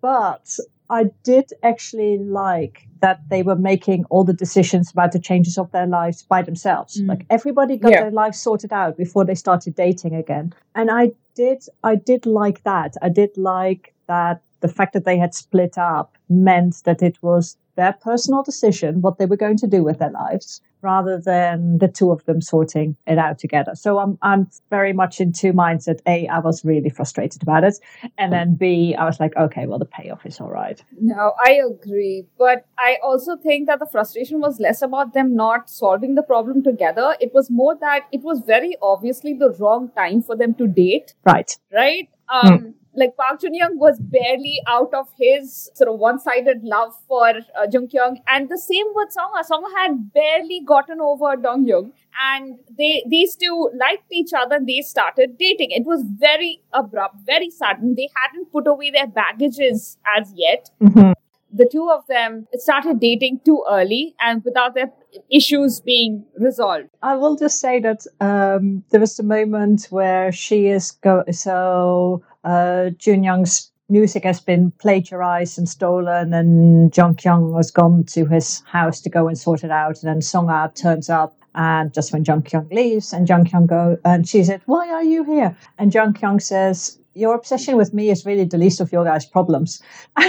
But I did actually like that they were making all the decisions about the changes of their lives by themselves. Mm. Like everybody got yeah. their life sorted out before they started dating again. And I did I did like that. I did like that the fact that they had split up meant that it was their personal decision what they were going to do with their lives rather than the two of them sorting it out together. So I'm I'm very much in two minds that A, I was really frustrated about it. And then B, I was like, okay, well the payoff is all right. No, I agree. But I also think that the frustration was less about them not solving the problem together. It was more that it was very obviously the wrong time for them to date. Right. Right? Um mm like Park Jun Young was barely out of his sort of one-sided love for uh, Jung Kyung, and the same with Songa. Songa had barely gotten over Dong Young, and they these two liked each other. and They started dating. It was very abrupt, very sudden. They hadn't put away their baggages as yet. Mm-hmm. The two of them started dating too early and without their issues being resolved. I will just say that um, there was a moment where she is go so uh, Jun Young's music has been plagiarized and stolen, and Jung Kyung has gone to his house to go and sort it out. And then Song Ah turns up, and just when Jung Kyung leaves, and Jung Kyung go, and she said, "Why are you here?" And Jung Kyung says, "Your obsession with me is really the least of your guys' problems." [laughs] and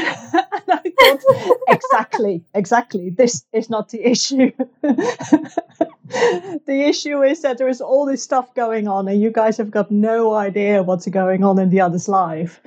I thought, exactly, exactly. This is not the issue. [laughs] the issue is that there is all this stuff going on and you guys have got no idea what's going on in the other's life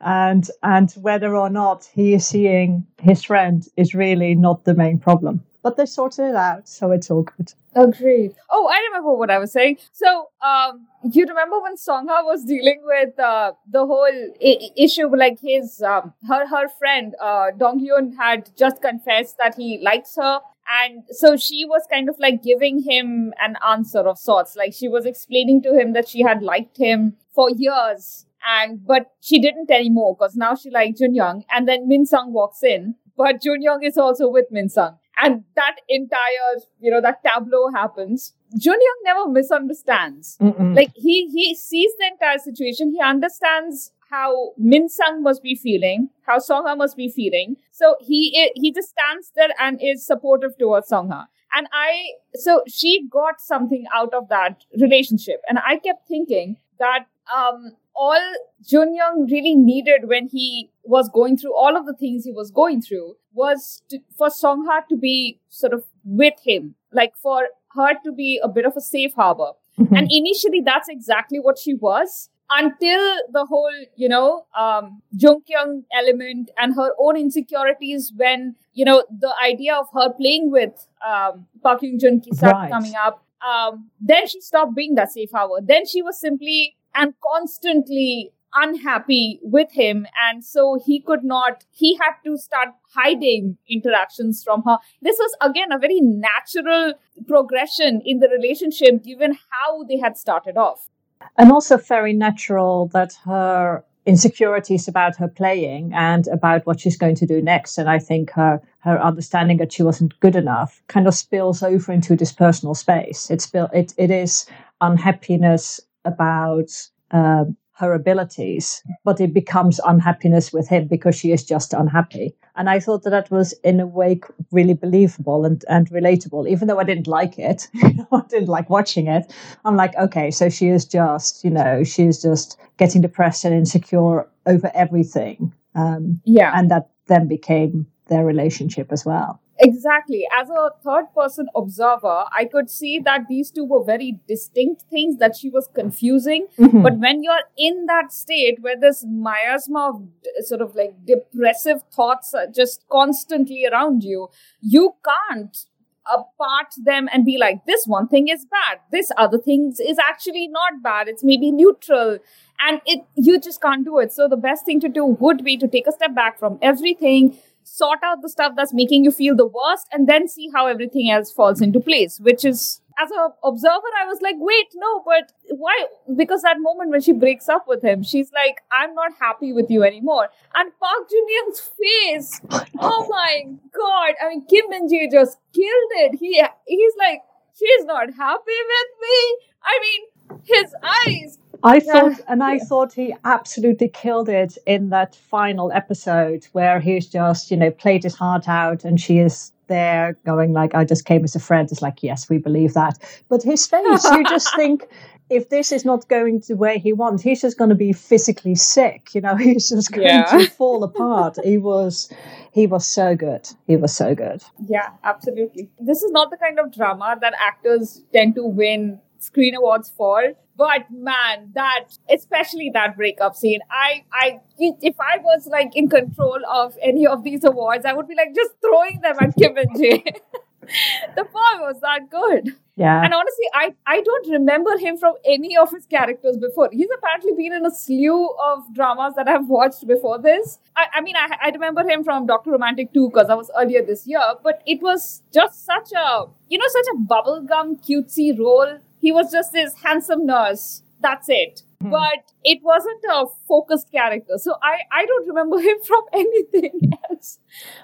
and and whether or not he is seeing his friend is really not the main problem but they sorted it out so it's all good. Agreed. Oh i remember what i was saying. So um you remember when songha was dealing with uh, the whole I- issue like his um, her her friend uh, dong hyun had just confessed that he likes her and so she was kind of like giving him an answer of sorts. Like she was explaining to him that she had liked him for years and but she didn't anymore because now she liked Jun Young and then Min Sung walks in but Jun Young is also with Min Sung and that entire you know that tableau happens Jun Young never misunderstands Mm-mm. like he he sees the entire situation he understands how Min Sung must be feeling, how Songha must be feeling. So he he just stands there and is supportive towards Songha. And I so she got something out of that relationship, and I kept thinking that um, all Jun Young really needed when he was going through all of the things he was going through was to, for Songha to be sort of with him, like for her to be a bit of a safe harbor. Mm-hmm. And initially, that's exactly what she was until the whole, you know, um, Jung Kyung element and her own insecurities when, you know, the idea of her playing with um, Park Yoon Jun started Right. coming up. Um, then she stopped being that safe harbor. Then she was simply and constantly unhappy with him. And so he could not he had to start hiding interactions from her. This was again a very natural progression in the relationship given how they had started off. And also very natural that her insecurities about her playing and about what she's going to do next. And i think her her understanding that she wasn't good enough kind of spills over into this personal space. It's it, it is unhappiness about um, her abilities but it becomes unhappiness with him because she is just unhappy. And i thought that that was in a way really believable and, and relatable. Even though i didn't like it [laughs] i didn't like watching it i'm like okay so she is just you know she is just getting depressed and insecure over everything. Um, yeah. and that then became their relationship as well Exactly. As a third person observer, I could see that these two were very distinct things that she was confusing. Mhm. But when you're in that state where this miasma of d- sort of like depressive thoughts are just constantly around you, you can't apart them and be like, this one thing is bad. This other thing is actually not bad. It's maybe neutral. And it you just can't do it. So the best thing to do would be to take a step back from everything, sort out the stuff that's making you feel the worst, and then see how everything else falls into place. Which is as an observer, I was like, wait, no, but why? Because that moment when she breaks up with him, she's like, I'm not happy with you anymore. And Park Jun Young's face, oh my god! I mean, Kim Min Jae just killed it. He he's like, she's not happy with me. I mean, his eyes. I Yeah. thought, and I thought he absolutely killed it in that final episode where he's just, you know, played his heart out, and she is there going like, "I just came as a friend." It's like, yes, we believe that, but his face, you just [laughs] think. If this is not going the way he wants, he's just going to be physically sick. You know, [laughs] he's just going Yeah. to fall apart. He was, he was so good. He was so good. Yeah, absolutely. This is not the kind of drama that actors tend to win screen awards for. But man, that especially that breakup scene, I, I, if I was like in control of any of these awards, I would be like just throwing them at Kim Min Jae. [laughs] the boy was that good. Yeah. And honestly, I, I don't remember him from any of his characters before. He's apparently been in a slew of dramas that I've watched before this. I, I mean, I, I remember him from Dr. Romantic 2 because I was earlier this year, but it was just such a, you know, such a bubblegum cutesy role he was just this handsome nurse. That's it. Hmm. But it wasn't a focused character. So I, I don't remember [laughs] him from anything else.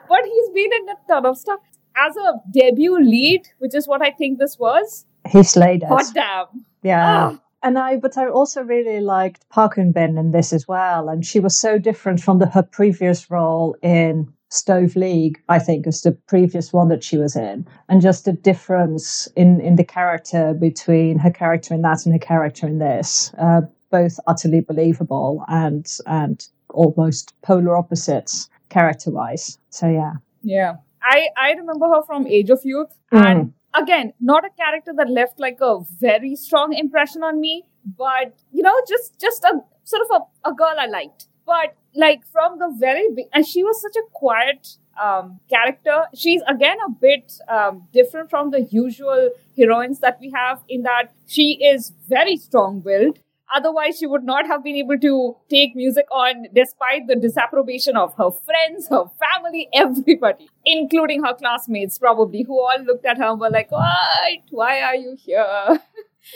But he's been in a ton of stuff. As a debut lead, which is what I think this was. He slayed it. God damn. Yeah. Ah. And I, but I also really liked Park Eun Bin in this as well. And she was so different from the, her previous role in Stove League, I think, is the previous one that she was in, and just the difference in in the character between her character in that and her character in this, uh, both utterly believable and and almost polar opposites character wise. So yeah, yeah, I I remember her from Age of Youth, mm. and again, not a character that left like a very strong impression on me, but you know, just just a sort of a, a girl I liked. But like from the very be- and she was such a quiet um, character. She's again a bit um, different from the usual heroines that we have in that she is very strong willed. Otherwise, she would not have been able to take music on despite the disapprobation of her friends, her family, [laughs] everybody, including her classmates, probably, who all looked at her and were like, What? Why are you here?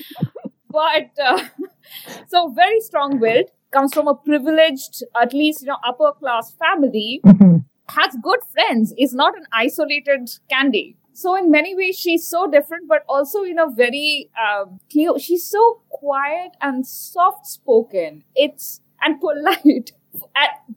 [laughs] but uh, [laughs] so very strong willed comes from a privileged, at least, you know, upper class family, mm-hmm. has good friends, is not an isolated candy. So in many ways, she's so different, but also in a very um, clear. She's so quiet and soft spoken. It's and polite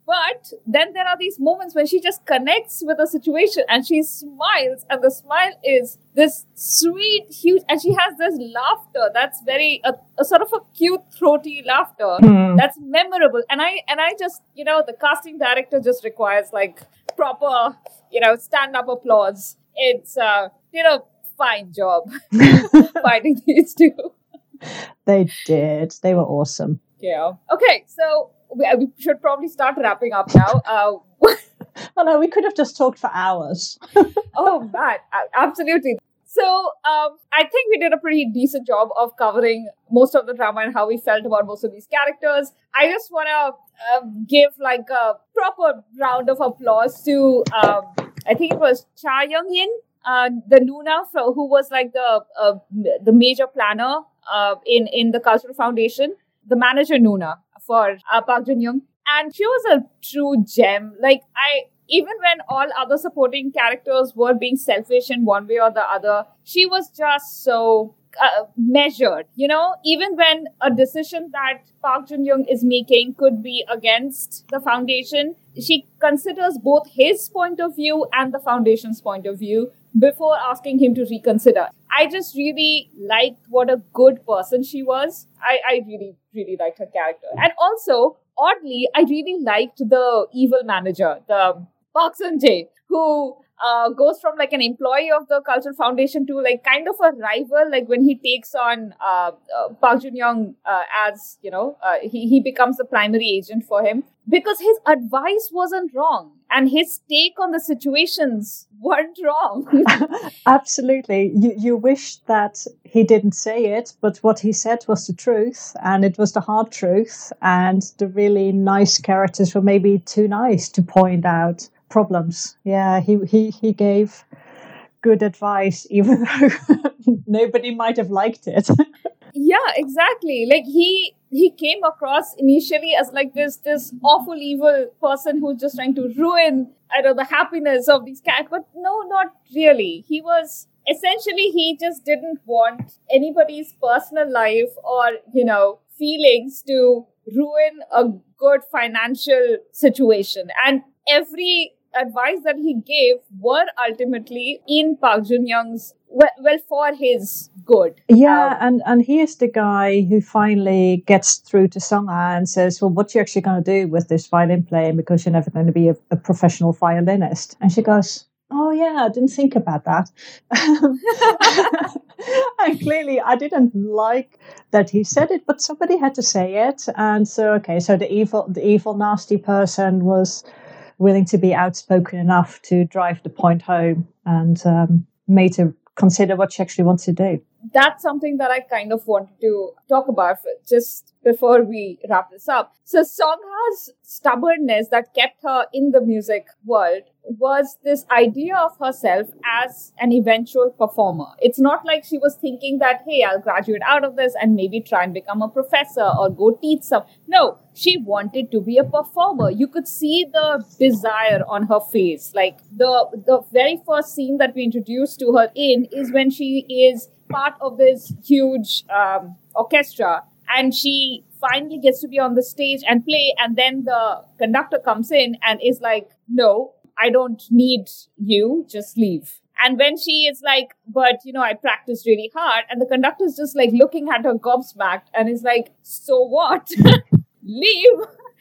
but then there are these moments when she just connects with a situation and she smiles and the smile is this sweet huge and she has this laughter that's very a, a sort of a cute throaty laughter mm. that's memorable. And i and i just you know the casting director just requires like proper you know stand up applause. It's uh you know fine job [laughs] finding these two. They did. They were awesome. Yeah. Okay so we, we should probably start wrapping up now. Uh, [laughs] oh no, we could have just talked for hours. [laughs] oh man, absolutely. So um, I think we did a pretty decent job of covering most of the drama and how we felt about most of these characters. I just want to uh, give like a proper round of applause to um, I think it was Cha Young In, uh, the Nuna, who was like the uh, the major planner uh, in in the Cultural Foundation, the manager Nuna for uh, Park Jun Young, and she was a true gem. Like I, even when all other supporting characters were being selfish in one way or the other, she was just so uh, measured. You know, even when a decision that Park Jun Young is making could be against the foundation, she considers both his point of view and the foundation's point of view before asking him to reconsider. I just really liked what a good person she was. I, I really, really liked her character. And also, oddly, I really liked the evil manager, the Park Sung Jae, who uh, goes from like an employee of the Cultural Foundation to like kind of a rival. Like when he takes on uh, uh, Park Jun Young uh, as you know, uh, he he becomes the primary agent for him because his advice wasn't wrong and his take on the situations weren't wrong. [laughs] Absolutely. You, you wish that he didn't say it, but what he said was the truth and it was the hard truth. And the really nice characters were maybe too nice to point out problems. Yeah, he, he, he gave good advice, [laughs] even though nobody might have liked it. [laughs] yeah, exactly. Like he he came across initially as like this this awful evil person who's just trying to ruin I don't know the happiness of these cats, but no, not really. He was essentially he just didn't want anybody's personal life or you know feelings to ruin a good financial situation and every advice that he gave were ultimately in Park Jun Young's well, well for his good. Yeah, um, and and he is the guy who finally gets through to Songha and says, "Well, what are you actually going to do with this violin playing? Because you're never going to be a, a professional violinist." And she goes, "Oh yeah, I didn't think about that." [laughs] and clearly, I didn't like that he said it, but somebody had to say it, and so okay, so the evil, the evil, nasty person was willing to be outspoken enough to drive the point home and um, made her consider what she actually wants to do. That's something that I kind of wanted to talk about just before we wrap this up. So Songha's stubbornness that kept her in the music world was this idea of herself as an eventual performer. It's not like she was thinking that, hey, I'll graduate out of this and maybe try and become a professor or go teach some. No, she wanted to be a performer. You could see the desire on her face. Like the the very first scene that we introduced to her in is when she is part of this huge um, orchestra and she finally gets to be on the stage and play and then the conductor comes in and is like no I don't need you, just leave. And when she is like, but you know, I practiced really hard, and the conductor is just like looking at her gobsmacked and is like, so what? [laughs] leave.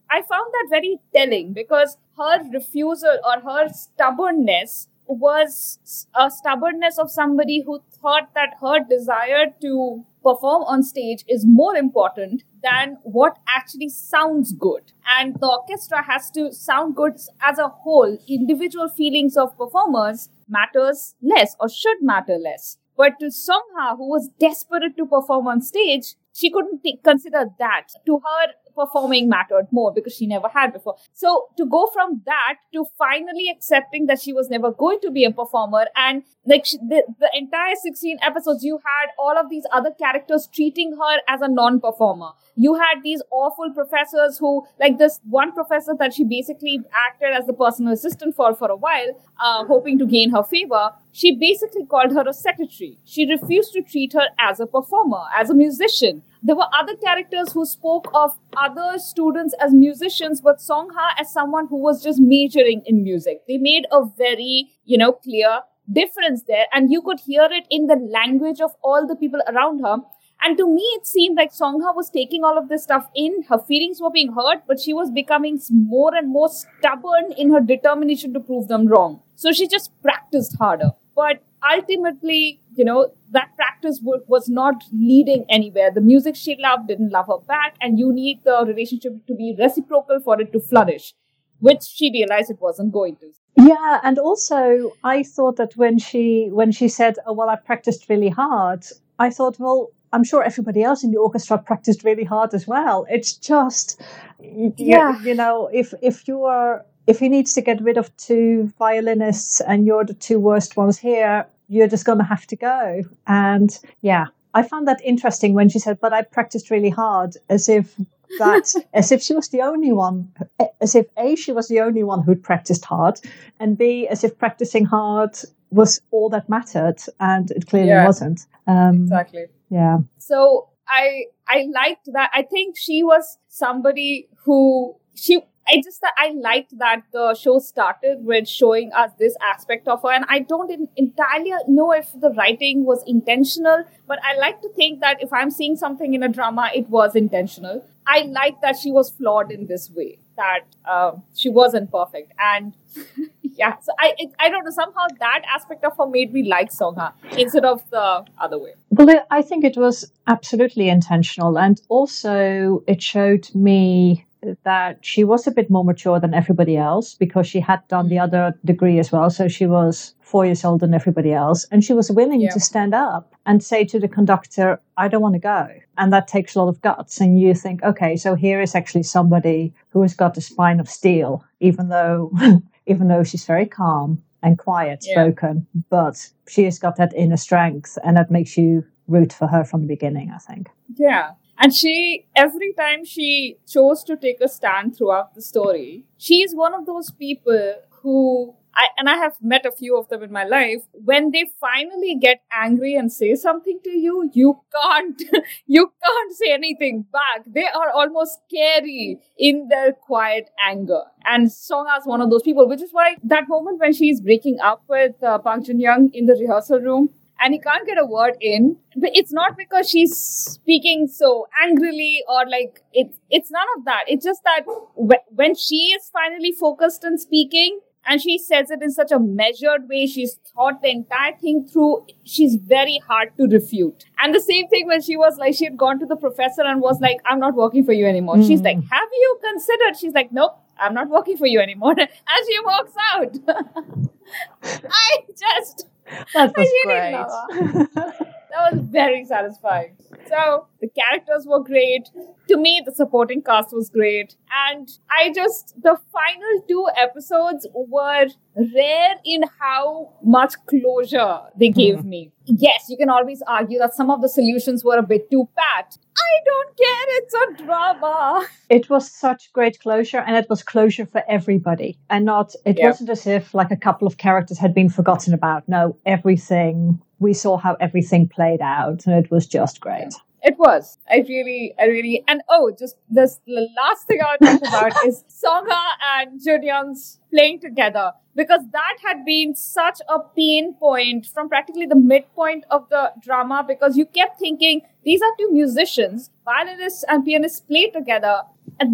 I found that very telling because her refusal or her stubbornness was a stubbornness of somebody who thought that her desire to perform on stage is more important than what actually sounds good. And the orchestra has to sound good as a whole. Individual feelings of performers matters less or should matter less. But to Songha, who was desperate to perform on stage, she couldn't t- consider that. To her, performing mattered more because she never had before. So to go from that to finally accepting that she was never going to be a performer and like she, the, the entire 16 episodes, you had all of these other characters treating her as a non-performer. You had these awful professors who, like this one professor that she basically acted as the personal assistant for for a while, uh, hoping to gain her favor. She basically called her a secretary. She refused to treat her as a performer, as a musician there were other characters who spoke of other students as musicians, but Songha as someone who was just majoring in music. They made a very, you know, clear difference there. And you could hear it in the language of all the people around her. And to me, it seemed like Songha was taking all of this stuff in. Her feelings were being hurt, but she was becoming more and more stubborn in her determination to prove them wrong. So she just practiced harder. But ultimately, you know, that practice was not leading anywhere. The music she loved didn't love her back, and you need the relationship to be reciprocal for it to flourish, which she realized it wasn't going to. Yeah, and also I thought that when she when she said, "Oh well, I practiced really hard," I thought, well, I'm sure everybody else in the orchestra practiced really hard as well. It's just, yeah, you, you know, if if you are if he needs to get rid of two violinists and you're the two worst ones here, you're just going to have to go. And yeah, I found that interesting when she said, but I practiced really hard as if that, [laughs] as if she was the only one, as if A, she was the only one who'd practiced hard, and B, as if practicing hard was all that mattered. And it clearly yeah, wasn't. Um, exactly. Yeah. So I, I liked that. I think she was somebody who she I just I liked that the show started with showing us this aspect of her, and I don't entirely know if the writing was intentional, but I like to think that if I'm seeing something in a drama, it was intentional. I like that she was flawed in this way, that uh, she wasn't perfect, and [laughs] yeah, so I it, I don't know somehow that aspect of her made me like Songha instead of the other way. Well, I think it was absolutely intentional, and also it showed me that she was a bit more mature than everybody else because she had done the mm. other degree as well. So she was four years older than everybody else. And she was willing yeah. to stand up and say to the conductor, I don't want to go. And that takes a lot of guts. And you think, okay, so here is actually somebody who has got a spine of steel, even though, [laughs] even though she's very calm and quiet spoken, yeah. but she has got that inner strength and that makes you root for her from the beginning, I think. Yeah. And she, every time she chose to take a stand throughout the story, she is one of those people who I, and I have met a few of them in my life. When they finally get angry and say something to you, you can't, [laughs] you can't say anything back. They are almost scary in their quiet anger. And Song is one of those people, which is why that moment when she's breaking up with uh, Park Jun Young in the rehearsal room, and he can't get a word in. But it's not because she's speaking so angrily or like it's it's none of that. It's just that when she is finally focused on speaking, and she says it in such a measured way. She's thought the entire thing through. She's very hard to refute. And the same thing when she was like, she had gone to the professor and was like, I'm not working for you anymore. Mm. She's like, Have you considered? She's like, Nope, I'm not working for you anymore. [laughs] And she walks out. [laughs] I just. That was great. [laughs] that was very satisfying. So the characters were great. To me, the supporting cast was great. And I just, the final two episodes were rare in how much closure they gave mm. me. Yes, you can always argue that some of the solutions were a bit too pat. I don't care, it's a drama. It was such great closure, and it was closure for everybody. And not, it yeah. wasn't as if like a couple of characters had been forgotten about. No, everything we saw how everything played out, and it was just great. It was. I really, I really, and oh, just this the last thing I want to talk [laughs] about is Songha and Junyoung's playing together because that had been such a pain point from practically the midpoint of the drama because you kept thinking these are two musicians, violinists and pianists play together,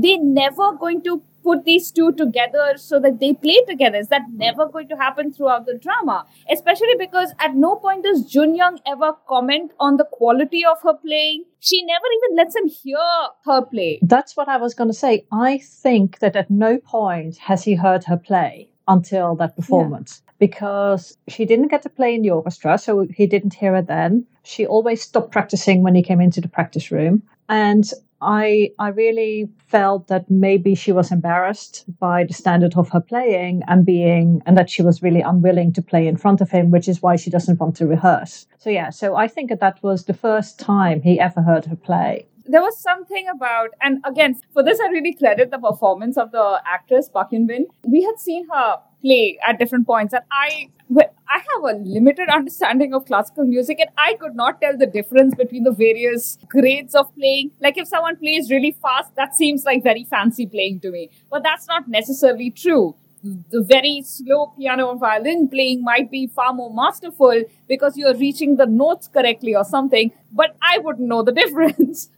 they're never going to put these two together so that they play together. Is that never going to happen throughout the drama? Especially because at no point does Jun Young ever comment on the quality of her playing. She never even lets him hear her play. That's what I was going to say. I think that at no point has he heard her play until that performance. Yeah because she didn't get to play in the orchestra, so he didn't hear her then. She always stopped practicing when he came into the practice room. And I I really felt that maybe she was embarrassed by the standard of her playing and being and that she was really unwilling to play in front of him, which is why she doesn't want to rehearse. So yeah, so I think that that was the first time he ever heard her play there was something about, and again, for this, I really credit the performance of the actress Park Eun Bin. We had seen her play at different points, and I, I have a limited understanding of classical music, and I could not tell the difference between the various grades of playing. Like if someone plays really fast, that seems like very fancy playing to me, but that's not necessarily true the very slow piano and violin playing might be far more masterful because you're reaching the notes correctly or something, but I wouldn't know the [laughs] difference.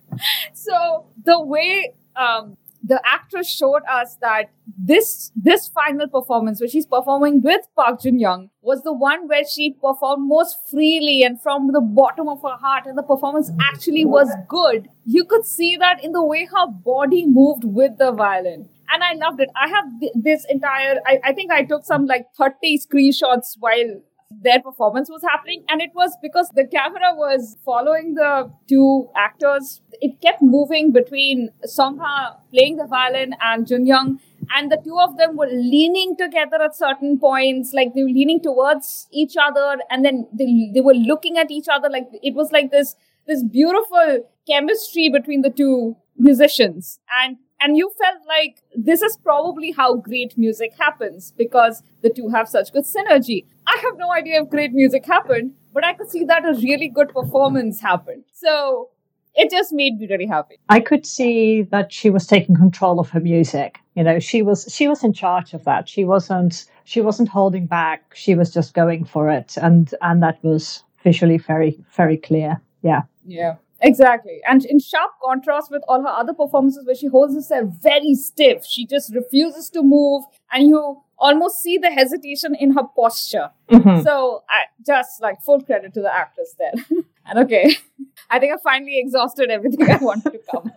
so the way um, the actress showed us that this this final performance, where she's performing with Park Jun Young, was the one where she performed most freely and from the bottom of her heart, and the performance actually was good. You could see that in the way her body moved with the violin and I loved it. I have th- this entire, I, I think I took some like 30 screenshots while their performance was happening. And it was because the camera was following the two actors. It kept moving between Songha playing the violin and Jun Young. And the two of them were leaning together at certain points, like they were leaning towards each other, and then they, they were looking at each other. Like it was like this this beautiful chemistry between the two musicians. And and you felt like this is probably how great music happens because the two have such good synergy. I have no idea if great music happened, but I could see that a really good performance happened. So it just made me really happy. I could see that she was taking control of her music. You know, she was she was in charge of that. She wasn't she wasn't holding back. She was just going for it, and and that was visually very very clear. Yeah. Yeah. Exactly. And in sharp contrast with all her other performances where she holds herself very stiff, she just refuses to move, and you almost see the hesitation in her posture. Mm-hmm. So, I, just like full credit to the actress there. [laughs] and okay, [laughs] I think I finally exhausted everything I wanted to cover.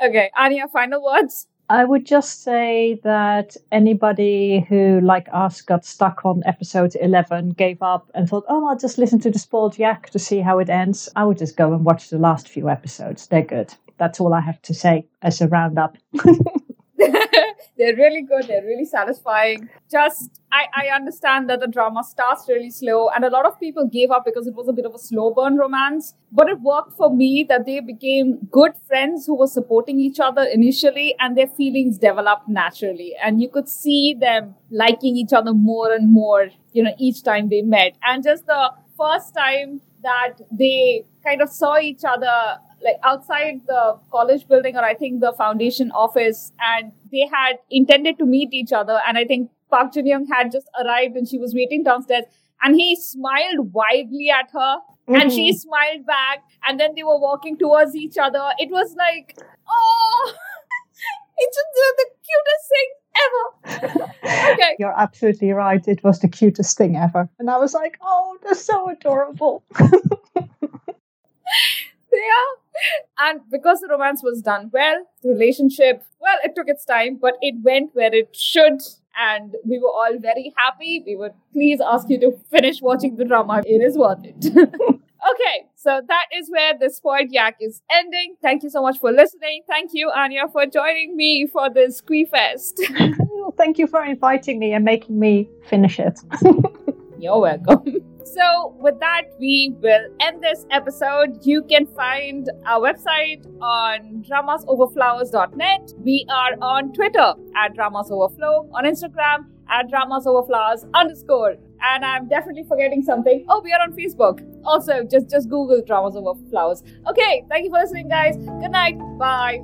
[laughs] okay, Anya, final words? I would just say that anybody who, like us, got stuck on episode 11, gave up and thought, oh, I'll just listen to the spoiled yak to see how it ends, I would just go and watch the last few episodes. They're good. That's all I have to say as a roundup. [laughs] They're really good. They're really satisfying. Just, I, I understand that the drama starts really slow, and a lot of people gave up because it was a bit of a slow burn romance. But it worked for me that they became good friends who were supporting each other initially, and their feelings developed naturally. And you could see them liking each other more and more, you know, each time they met. And just the first time that they kind of saw each other like outside the college building or I think the foundation office and they had intended to meet each other and I think Park Jin Young had just arrived and she was waiting downstairs and he smiled widely at her mm-hmm. and she mm-hmm. smiled back and then they were walking towards each other. It was like, oh, [laughs] it's just the, cutest thing ever. [laughs] okay. You're absolutely right. It was the cutest thing ever. And I was like, oh, they're so adorable. [laughs] And because the romance was done well, the relationship, well, it took its time, but it went where it should. And we were all very happy. We would please ask you to finish watching the drama. It is worth it. [laughs] okay, so that is where the spoiled yak is ending. Thank you so much for listening. Thank you, Anya, for joining me for this Fest. [laughs] Thank you for inviting me and making me finish it. [laughs] You're welcome. So, with that, we will end this episode. You can find our website on dramasoverflowers.net. We are on Twitter at dramasoverflow, on Instagram at dramasoverflowers underscore. And I'm definitely forgetting something. Oh, we are on Facebook. Also, just, just Google Dramas Over Flowers. Okay, thank you for listening, guys. Good night. Bye.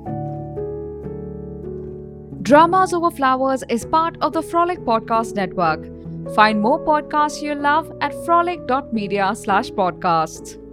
Dramas Over Flowers is part of the Frolic Podcast Network. Find more podcasts you love at frolic.media slash podcasts.